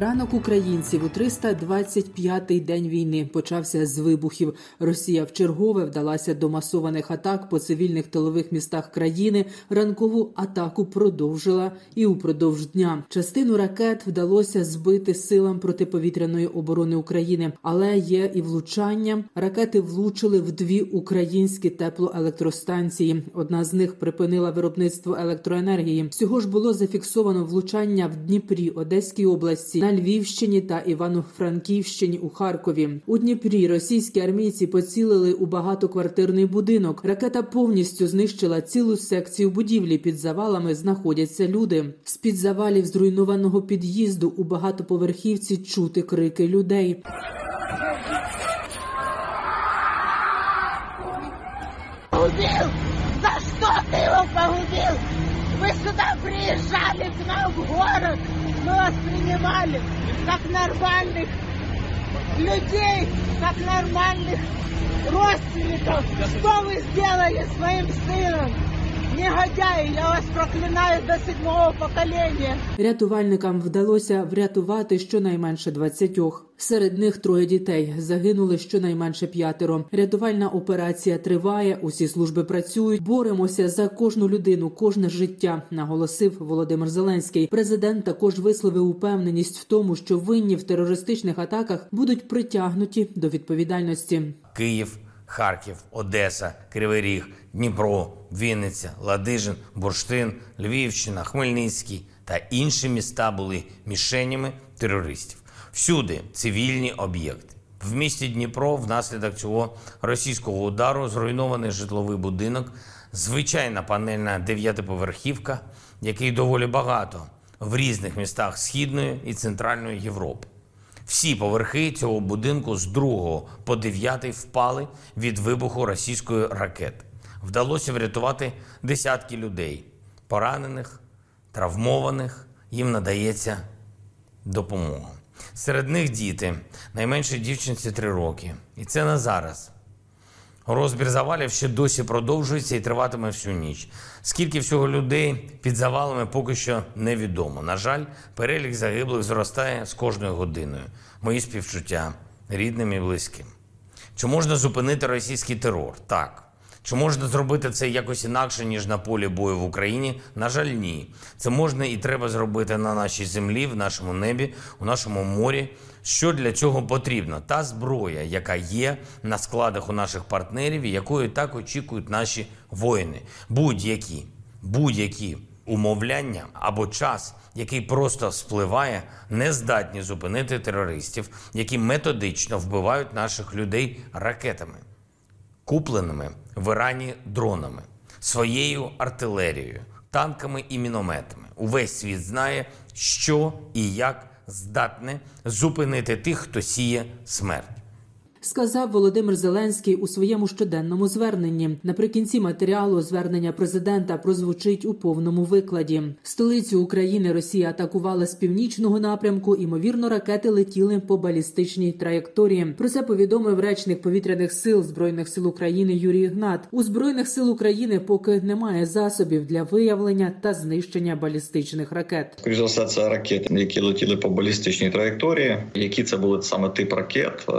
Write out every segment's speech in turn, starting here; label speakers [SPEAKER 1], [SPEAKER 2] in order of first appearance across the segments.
[SPEAKER 1] Ранок українців у 325-й день війни почався з вибухів. Росія вчергове вдалася до масованих атак по цивільних тилових містах країни. Ранкову атаку продовжила і упродовж дня. Частину ракет вдалося збити силам протиповітряної оборони України, але є і влучання. Ракети влучили в дві українські теплоелектростанції. Одна з них припинила виробництво електроенергії. Всього ж було зафіксовано влучання в Дніпрі, Одеській області Львівщині та Івано-Франківщині у Харкові. У Дніпрі російські армійці поцілили у багатоквартирний будинок. Ракета повністю знищила цілу секцію будівлі. Під завалами знаходяться люди. З під завалів зруйнованого під'їзду у багатоповерхівці чути крики людей.
[SPEAKER 2] Убил! За что сюда приезжали к нам в город, мы вас принимали как нормальных людей, как нормальных родственников. Что вы сделали с моим сыном? Негодяи, я вас проклинаю до седьмого поколения.
[SPEAKER 1] Рятувальникам вдалося врятувати щонайменше 20. Серед них троє дітей загинули щонайменше п'ятеро. Рятувальна операція триває. Усі служби працюють. Боремося за кожну людину, кожне життя. Наголосив Володимир Зеленський. Президент також висловив упевненість в тому, що винні в терористичних атаках будуть притягнуті до відповідальності.
[SPEAKER 3] Київ, Харків, Одеса, Кривий Ріг, Дніпро, Вінниця, Ладижин, Бурштин, Львівщина, Хмельницький та інші міста були мішенями терористів. Всюди цивільні об'єкти. В місті Дніпро внаслідок цього російського удару зруйнований житловий будинок, звичайна панельна дев'ятиповерхівка, який доволі багато в різних містах Східної і Центральної Європи. Всі поверхи цього будинку з 2 по 9 впали від вибуху російської ракети. Вдалося врятувати десятки людей, поранених, травмованих. Їм надається допомога. Серед них діти, найменшій дівчинці 3 роки. І це на зараз. Розбір завалів ще досі продовжується і триватиме всю ніч. Скільки всього людей під завалами поки що невідомо. На жаль, перелік загиблих зростає з кожною годиною. Мої співчуття рідним і близьким. Чи можна зупинити російський терор? Так. Чи можна зробити це якось інакше, ніж на полі бою в Україні? На жаль, ні. Це можна і треба зробити на нашій землі, в нашому небі, у нашому морі. Що для цього потрібно? Та зброя, яка є на складах у наших партнерів, і якої так очікують наші воїни. Будь-які, будь-які умовляння або час, який просто спливає, не здатні зупинити терористів, які методично вбивають наших людей ракетами купленими в Ірані дронами, своєю артилерією, танками і мінометами. Увесь світ знає, що і як здатне зупинити тих, хто сіє смерть.
[SPEAKER 1] Сказав Володимир Зеленський у своєму щоденному зверненні. Наприкінці матеріалу звернення президента прозвучить у повному викладі. Столицю України Росія атакувала з північного напрямку. Імовірно, ракети летіли по балістичній траєкторії. Про це повідомив речник повітряних сил збройних сил України Юрій Гнат. У збройних сил України поки немає засобів для виявлення та знищення балістичних ракет.
[SPEAKER 4] Скоріше за це ракети, які летіли по балістичній траєкторії. Які це були саме тип ракет? Е,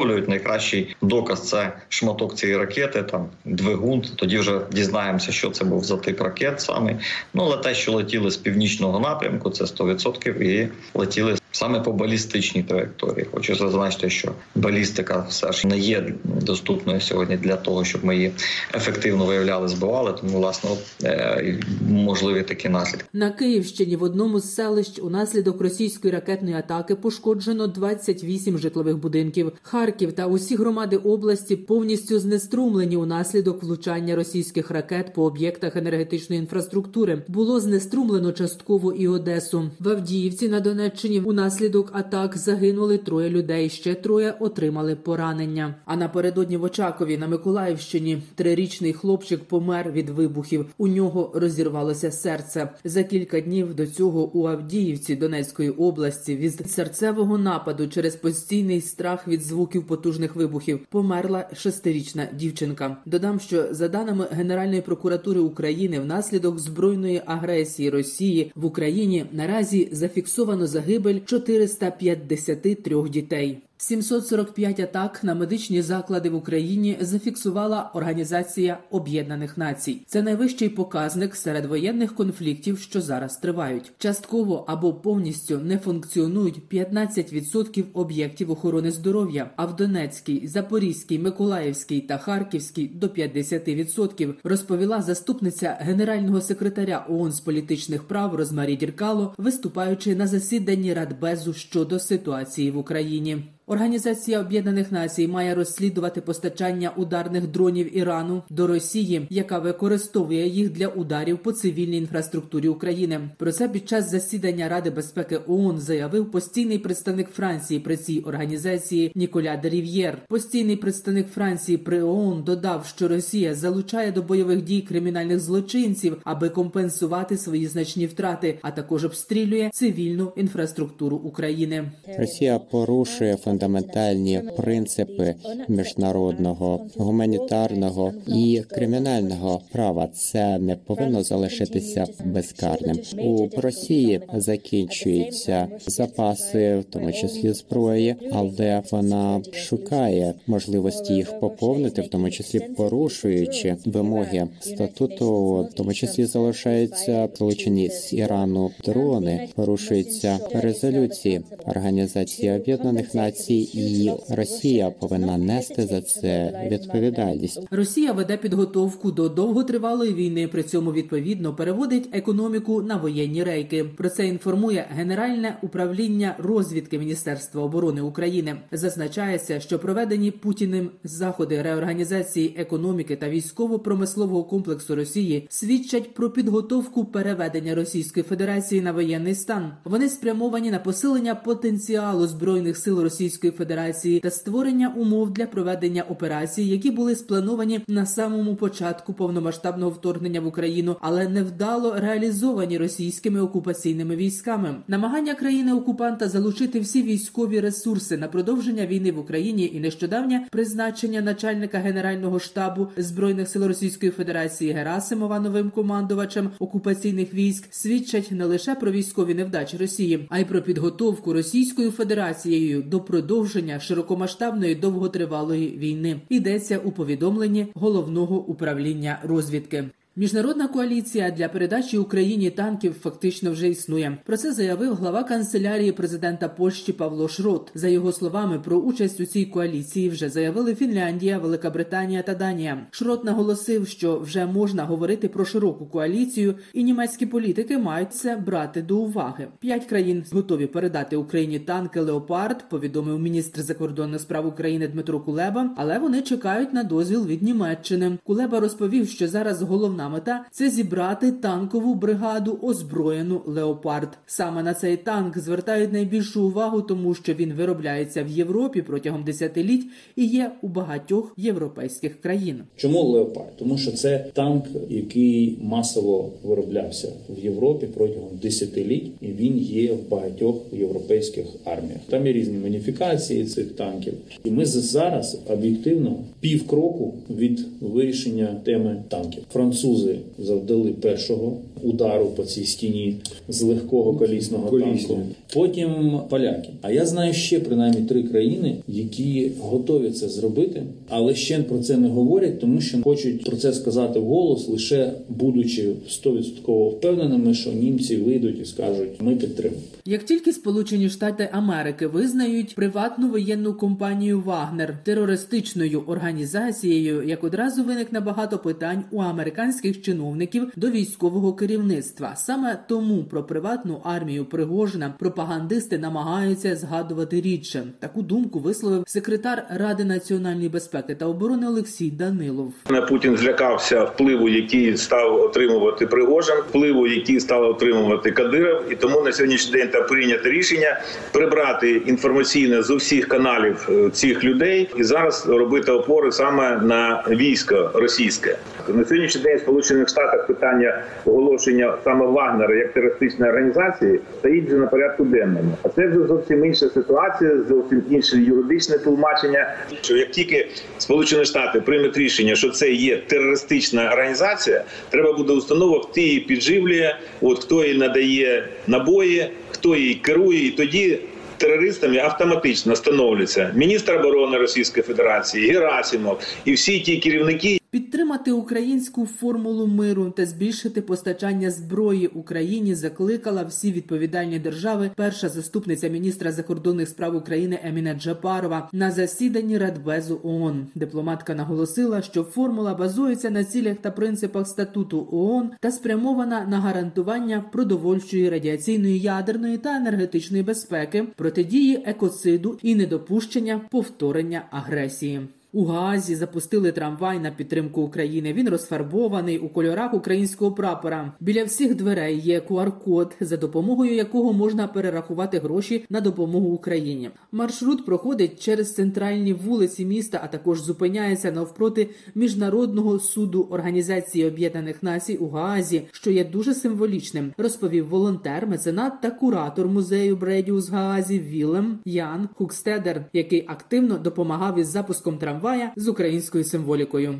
[SPEAKER 4] Встановлюють найкращий доказ. Це шматок цієї ракети, там двигун. Тоді вже дізнаємося, що це був за тип ракет саме. Ну але те, що летіли з північного напрямку, це 100% і летіли саме по балістичній траєкторії. Хочу зазначити, що балістика все ж не є доступною сьогодні для того, щоб ми її ефективно виявляли, збивали. Тому власне е, можливі такі наслідки.
[SPEAKER 1] На Київщині в одному з селищ унаслідок російської ракетної атаки пошкоджено 28 житлових будинків. Харків Харків та усі громади області повністю знеструмлені унаслідок влучання російських ракет по об'єктах енергетичної інфраструктури. Було знеструмлено частково і Одесу. В Авдіївці на Донеччині унаслідок атак загинули троє людей. Ще троє отримали поранення. А напередодні в Очакові на Миколаївщині трирічний хлопчик помер від вибухів. У нього розірвалося серце. За кілька днів до цього у Авдіївці Донецької області від серцевого нападу через постійний страх від звуків потужних вибухів померла шестирічна дівчинка. Додам, що за даними Генеральної прокуратури України, внаслідок збройної агресії Росії в Україні наразі зафіксовано загибель 453 дітей. 745 атак на медичні заклади в Україні зафіксувала Організація Об'єднаних Націй. Це найвищий показник серед воєнних конфліктів, що зараз тривають. Частково або повністю не функціонують 15% об'єктів охорони здоров'я. А в Донецькій, Запорізькій, Миколаївській та Харківській до 50%, розповіла заступниця генерального секретаря ООН з політичних прав Розмарі Діркало, виступаючи на засіданні Радбезу щодо ситуації в Україні. Організація Об'єднаних Націй має розслідувати постачання ударних дронів Ірану до Росії, яка використовує їх для ударів по цивільній інфраструктурі України. Про це під час засідання Ради безпеки ООН заявив постійний представник Франції при цій організації Ніколя Дерів'єр. Постійний представник Франції при ООН додав, що Росія залучає до бойових дій кримінальних злочинців, аби компенсувати свої значні втрати, а також обстрілює цивільну інфраструктуру України.
[SPEAKER 5] Росія порушує фундаментальні принципи міжнародного гуманітарного і кримінального права. Це не повинно залишитися безкарним. У Росії закінчуються запаси, в тому числі зброї, але вона шукає можливості їх поповнити, в тому числі порушуючи вимоги статуту, в тому числі залишаються залучені з Ірану дрони, порушуються резолюції Організації Об'єднаних Націй, і Росія повинна нести за це відповідальність.
[SPEAKER 1] Росія веде підготовку до довготривалої війни. При цьому відповідно переводить економіку на воєнні рейки. Про це інформує Генеральне управління розвідки Міністерства оборони України. Зазначається, що проведені Путіним заходи реорганізації економіки та військово-промислового комплексу Росії свідчать про підготовку переведення Російської Федерації на воєнний стан. Вони спрямовані на посилення потенціалу збройних сил Російської Федерації та створення умов для проведення операцій, які були сплановані на самому початку повномасштабного вторгнення в Україну, але невдало реалізовані російськими окупаційними військами. Намагання країни окупанта залучити всі військові ресурси на продовження війни в Україні і нещодавнє призначення начальника генерального штабу збройних сил Російської Федерації Герасимова новим командувачем окупаційних військ свідчать не лише про військові невдачі Росії, а й про підготовку Російською Федерацією до продовження широкомасштабної довготривалої війни. Йдеться у повідомленні головного управління розвідки. Міжнародна коаліція для передачі Україні танків фактично вже існує. Про це заявив глава канцелярії президента Польщі Павло Шрот. За його словами, про участь у цій коаліції вже заявили Фінляндія, Велика Британія та Данія. Шрот наголосив, що вже можна говорити про широку коаліцію, і німецькі політики мають це брати до уваги. П'ять країн готові передати Україні танки Леопард. Повідомив міністр закордонних справ України Дмитро Кулеба, але вони чекають на дозвіл від Німеччини. Кулеба розповів, що зараз головна мета це зібрати танкову бригаду озброєну леопард. Саме на цей танк звертають найбільшу увагу, тому що він виробляється в Європі протягом десятиліть і є у багатьох європейських країн.
[SPEAKER 6] Чому леопард? Тому що це танк, який масово вироблявся в Європі протягом десятиліть, і він є в багатьох європейських арміях. Там є різні маніфікації цих танків, і ми зараз об'єктивно пів кроку від вирішення теми танків. Французи завдали першого удару по цій стіні з легкого колісного танку. Потім поляки. А я знаю ще принаймні три країни, які готові це зробити, але ще про це не говорять, тому що хочуть про це сказати вголос, лише будучи 100% впевненими, що німці вийдуть і скажуть, ми підтримуємо.
[SPEAKER 1] Як тільки Сполучені Штати Америки визнають приватну воєнну компанію Вагнер терористичною організацією, як одразу виникне багато питань у американських президентських чиновників до військового керівництва. Саме тому про приватну армію Пригожина пропагандисти намагаються згадувати рідше. Таку думку висловив секретар Ради національної безпеки та оборони Олексій Данилов.
[SPEAKER 7] Путін злякався впливу, який став отримувати Пригожин, впливу, який став отримувати Кадиров, і тому на сьогоднішній день та прийнято рішення прибрати інформаційне з усіх каналів е, цих людей і зараз робити опори саме на військо російське. На сьогоднішній день в Сполучених Штатах питання оголошення саме Вагнера як терористичної організації стоїть вже на порядку денному. А це зовсім інша ситуація, зовсім інше юридичне тлумачення. Що як тільки Сполучені Штати приймуть рішення, що це є терористична організація, треба буде установок, хто її підживлює, от хто їй надає набої, хто її керує, і тоді. Терористами автоматично становляться міністр оборони Російської Федерації, Герасимов і всі ті керівники,
[SPEAKER 1] Підтримати українську формулу миру та збільшити постачання зброї Україні закликала всі відповідальні держави. Перша заступниця міністра закордонних справ України Еміна Джапарова на засіданні Радбезу ООН. Дипломатка наголосила, що формула базується на цілях та принципах статуту ООН та спрямована на гарантування продовольчої радіаційної ядерної та енергетичної безпеки, протидії екоциду і недопущення повторення агресії. У Гаазі запустили трамвай на підтримку України. Він розфарбований у кольорах українського прапора. Біля всіх дверей є QR-код, за допомогою якого можна перерахувати гроші на допомогу Україні. Маршрут проходить через центральні вулиці міста, а також зупиняється навпроти міжнародного суду Організації Об'єднаних Націй у Гаазі, що є дуже символічним. Розповів волонтер, меценат та куратор музею Бредіус Гаазі Вілем Ян Хукстедер, який активно допомагав із запуском трамвая з українською символікою.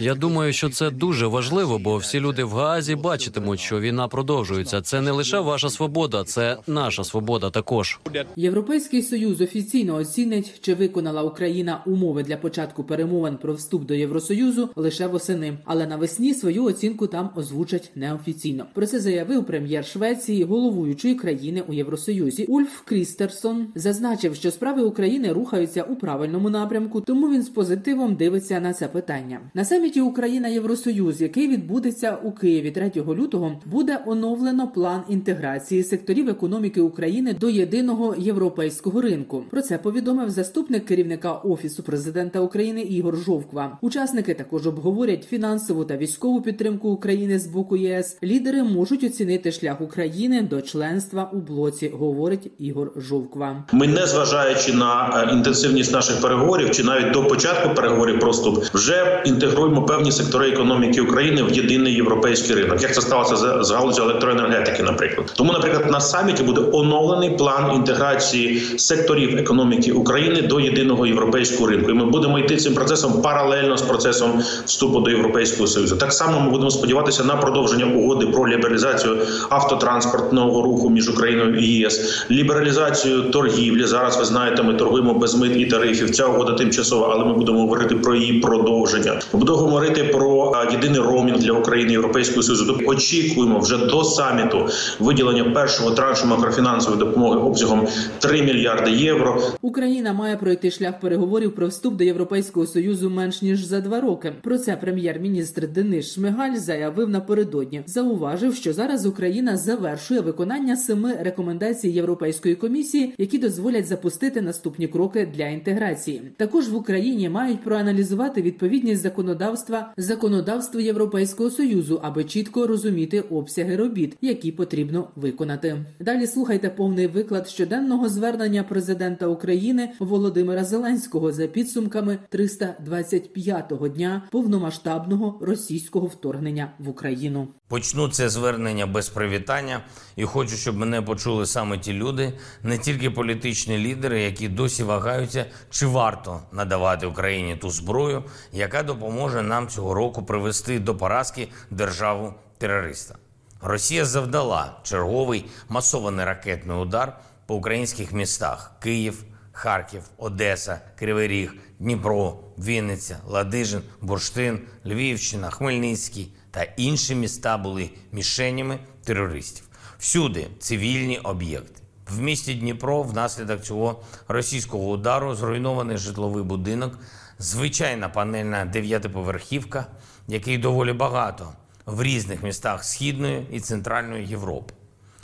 [SPEAKER 8] Я думаю, що це дуже важливо, бо всі люди в Гаазі бачитимуть, що війна продовжується. Це не лише ваша свобода, це наша свобода також.
[SPEAKER 1] Європейський союз офіційно оцінить, чи виконала Україна умови для початку перемовин про вступ до Євросоюзу лише восени, але навесні свою оцінку там озвучать неофіційно. Про це заявив прем'єр Швеції, головуючої країни у Євросоюзі Ульф Крістерсон. Зазначив, що справи України рухаються у правильному напрямку, тому він з позитивом дивиться на це питання. На саміті Україна Євросоюз, який відбудеться у Києві 3 лютого, буде оновлено план інтеграції секторів економіки України до єдиного європейського ринку. Про це повідомив заступник керівника офісу президента України Ігор Жовква. Учасники також обговорять фінансову та військову підтримку України з боку ЄС. Лідери можуть оцінити шлях України до членства у блоці, говорить Ігор Жовква.
[SPEAKER 9] Ми, не зважаючи на е, інтенсивність наших переговорів, чи навіть до початку переговорів про вступ, вже інтегруємо певні сектори економіки України в єдиний європейський ринок. Як це сталося з галузі електроенергетики, наприклад. Тому, наприклад, на саміті буде оновлений план інтеграції секторів економіки України до єдиного європейського ринку. І ми будемо йти цим процесом паралельно з процесом вступу до європейського союзу. Так само ми будемо сподіватися на продовження угоди про лібералізацію автотранспортного руху між Україною і ЄС, лібералізацію торгівлі. Зараз ви знаєте, ми торгуємо без мит і тарифів. Ця угода тимчасова, але ми будемо говорити про її продовження. Ми будемо говорити про єдиний роумінг для України Європейського союзу. Тобто очікуємо вже до саміту виділення першого траншу макрофінансової допомоги обсягом 3 мільярди євро.
[SPEAKER 1] Україна має пройти шлях переговорів про вступ до Європейського союзу менш ніж за два роки. Про це прем'єр-міністр Денис Шмигаль заявив напередодні. Зауважив, що зараз Україна завершує виконання семи рекомендацій Європейської комісії, які дозволять запустити наступні кроки для інтеграції. Також в Україні мають проаналізувати відповідність законодавства законодавству Європейського союзу, аби чітко розуміти обсяги робіт, які потрібно виконати. Далі слухайте повний виклад щоденного звернення президента України Володимира Зеленського за підсумками 325-го дня повномасштабного російського вторгнення в Україну.
[SPEAKER 3] Почну це звернення без привітання і хочу, щоб мене почули саме ті люди, не тільки політичні лідери, які досі вагаються, чи варто надавати Україні ту зброю, яка допоможе нам цього року привести до поразки державу терориста. Росія завдала черговий масований ракетний удар по українських містах: Київ, Харків, Одеса, Кривий Ріг, Дніпро, Вінниця, Ладижин, Бурштин, Львівщина, Хмельницький та інші міста були мішенями терористів. Всюди цивільні об'єкти. В місті Дніпро внаслідок цього російського удару зруйнований житловий будинок, звичайна панельна дев'ятиповерхівка, яких доволі багато в різних містах Східної і Центральної Європи.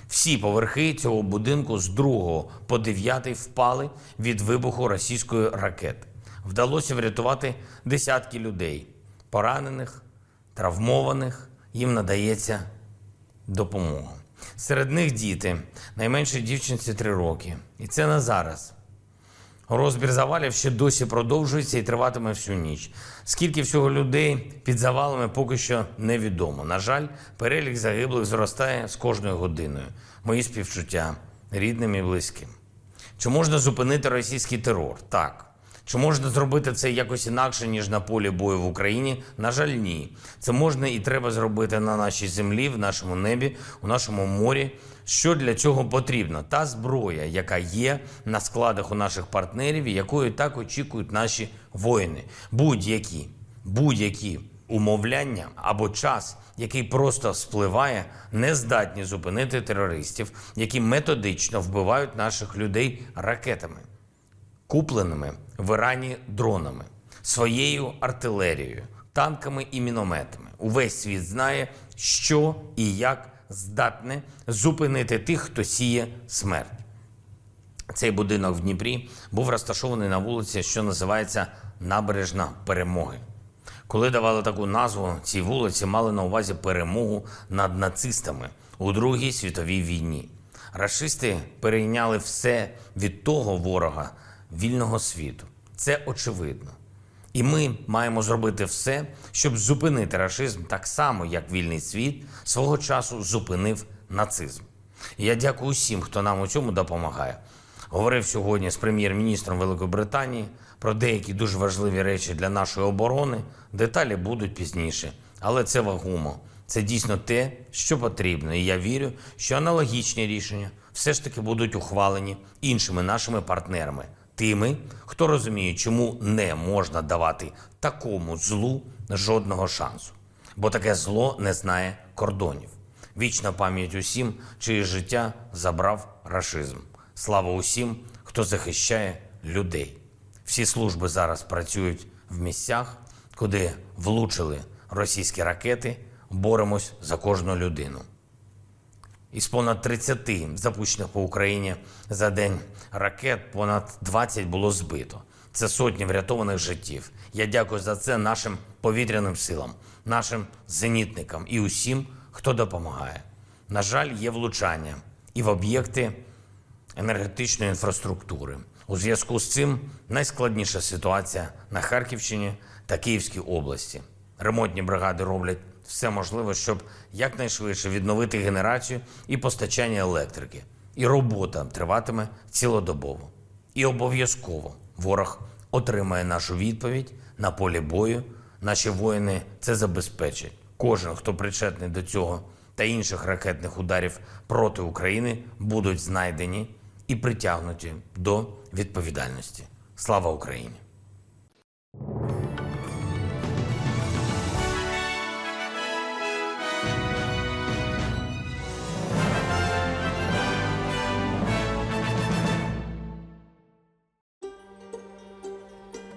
[SPEAKER 3] Всі поверхи цього будинку з 2 по 9 впали від вибуху російської ракети. Вдалося врятувати десятки людей, поранених, травмованих. Їм надається допомога. Серед них діти, найменшій дівчинці 3 роки. І це не зараз. Розбір завалів ще досі продовжується і триватиме всю ніч. Скільки всього людей під завалами поки що невідомо. На жаль, перелік загиблих зростає з кожною годиною. Мої співчуття рідним і близьким. Чи можна зупинити російський терор? Так. Чи можна зробити це якось інакше, ніж на полі бою в Україні? На жаль, ні. Це можна і треба зробити на нашій землі, в нашому небі, у нашому морі. Що для цього потрібно? Та зброя, яка є на складах у наших партнерів, і якої так очікують наші воїни. Будь-які, будь-які умовляння або час, який просто спливає, не здатні зупинити терористів, які методично вбивають наших людей ракетами купленими в Ірані дронами, своєю артилерією, танками і мінометами. Увесь світ знає, що і як здатне зупинити тих, хто сіє смерть. Цей будинок в Дніпрі був розташований на вулиці, що називається Набережна Перемоги. Коли давали таку назву, ці вулиці мали на увазі перемогу над нацистами у Другій світовій війні. Рашисти перейняли все від того ворога вільного світу. Це очевидно. І ми маємо зробити все, щоб зупинити рашизм так само, як вільний світ свого часу зупинив нацизм. І я дякую усім, хто нам у цьому допомагає. Говорив сьогодні з прем'єр-міністром Великої Британії про деякі дуже важливі речі для нашої оборони. Деталі будуть пізніше, але це вагомо. Це дійсно те, що потрібно. І я вірю, що аналогічні рішення все ж таки будуть ухвалені іншими нашими партнерами, тими, хто розуміє, чому не можна давати такому злу жодного шансу. Бо таке зло не знає кордонів. Вічна пам'ять усім, чиє життя забрав рашизм. Слава усім, хто захищає людей. Всі служби зараз працюють в місцях, куди влучили російські ракети. Боремось за кожну людину. Із понад 30 запущених по Україні за день ракет, понад 20 було збито. Це сотні врятованих життів. Я дякую за це нашим повітряним силам, нашим зенітникам і усім, хто допомагає. На жаль, є влучання і в об'єкти енергетичної інфраструктури. У зв'язку з цим найскладніша ситуація на Харківщині та Київській області. Ремонтні бригади роблять все можливе, щоб якнайшвидше відновити генерацію і постачання електрики. І робота триватиме цілодобово. І обов'язково ворог отримає нашу відповідь на полі бою. Наші воїни це забезпечать. Кожен, хто причетний до цього та інших ракетних ударів проти України, будуть знайдені і притягнуті до відповідальності. Слава Україні!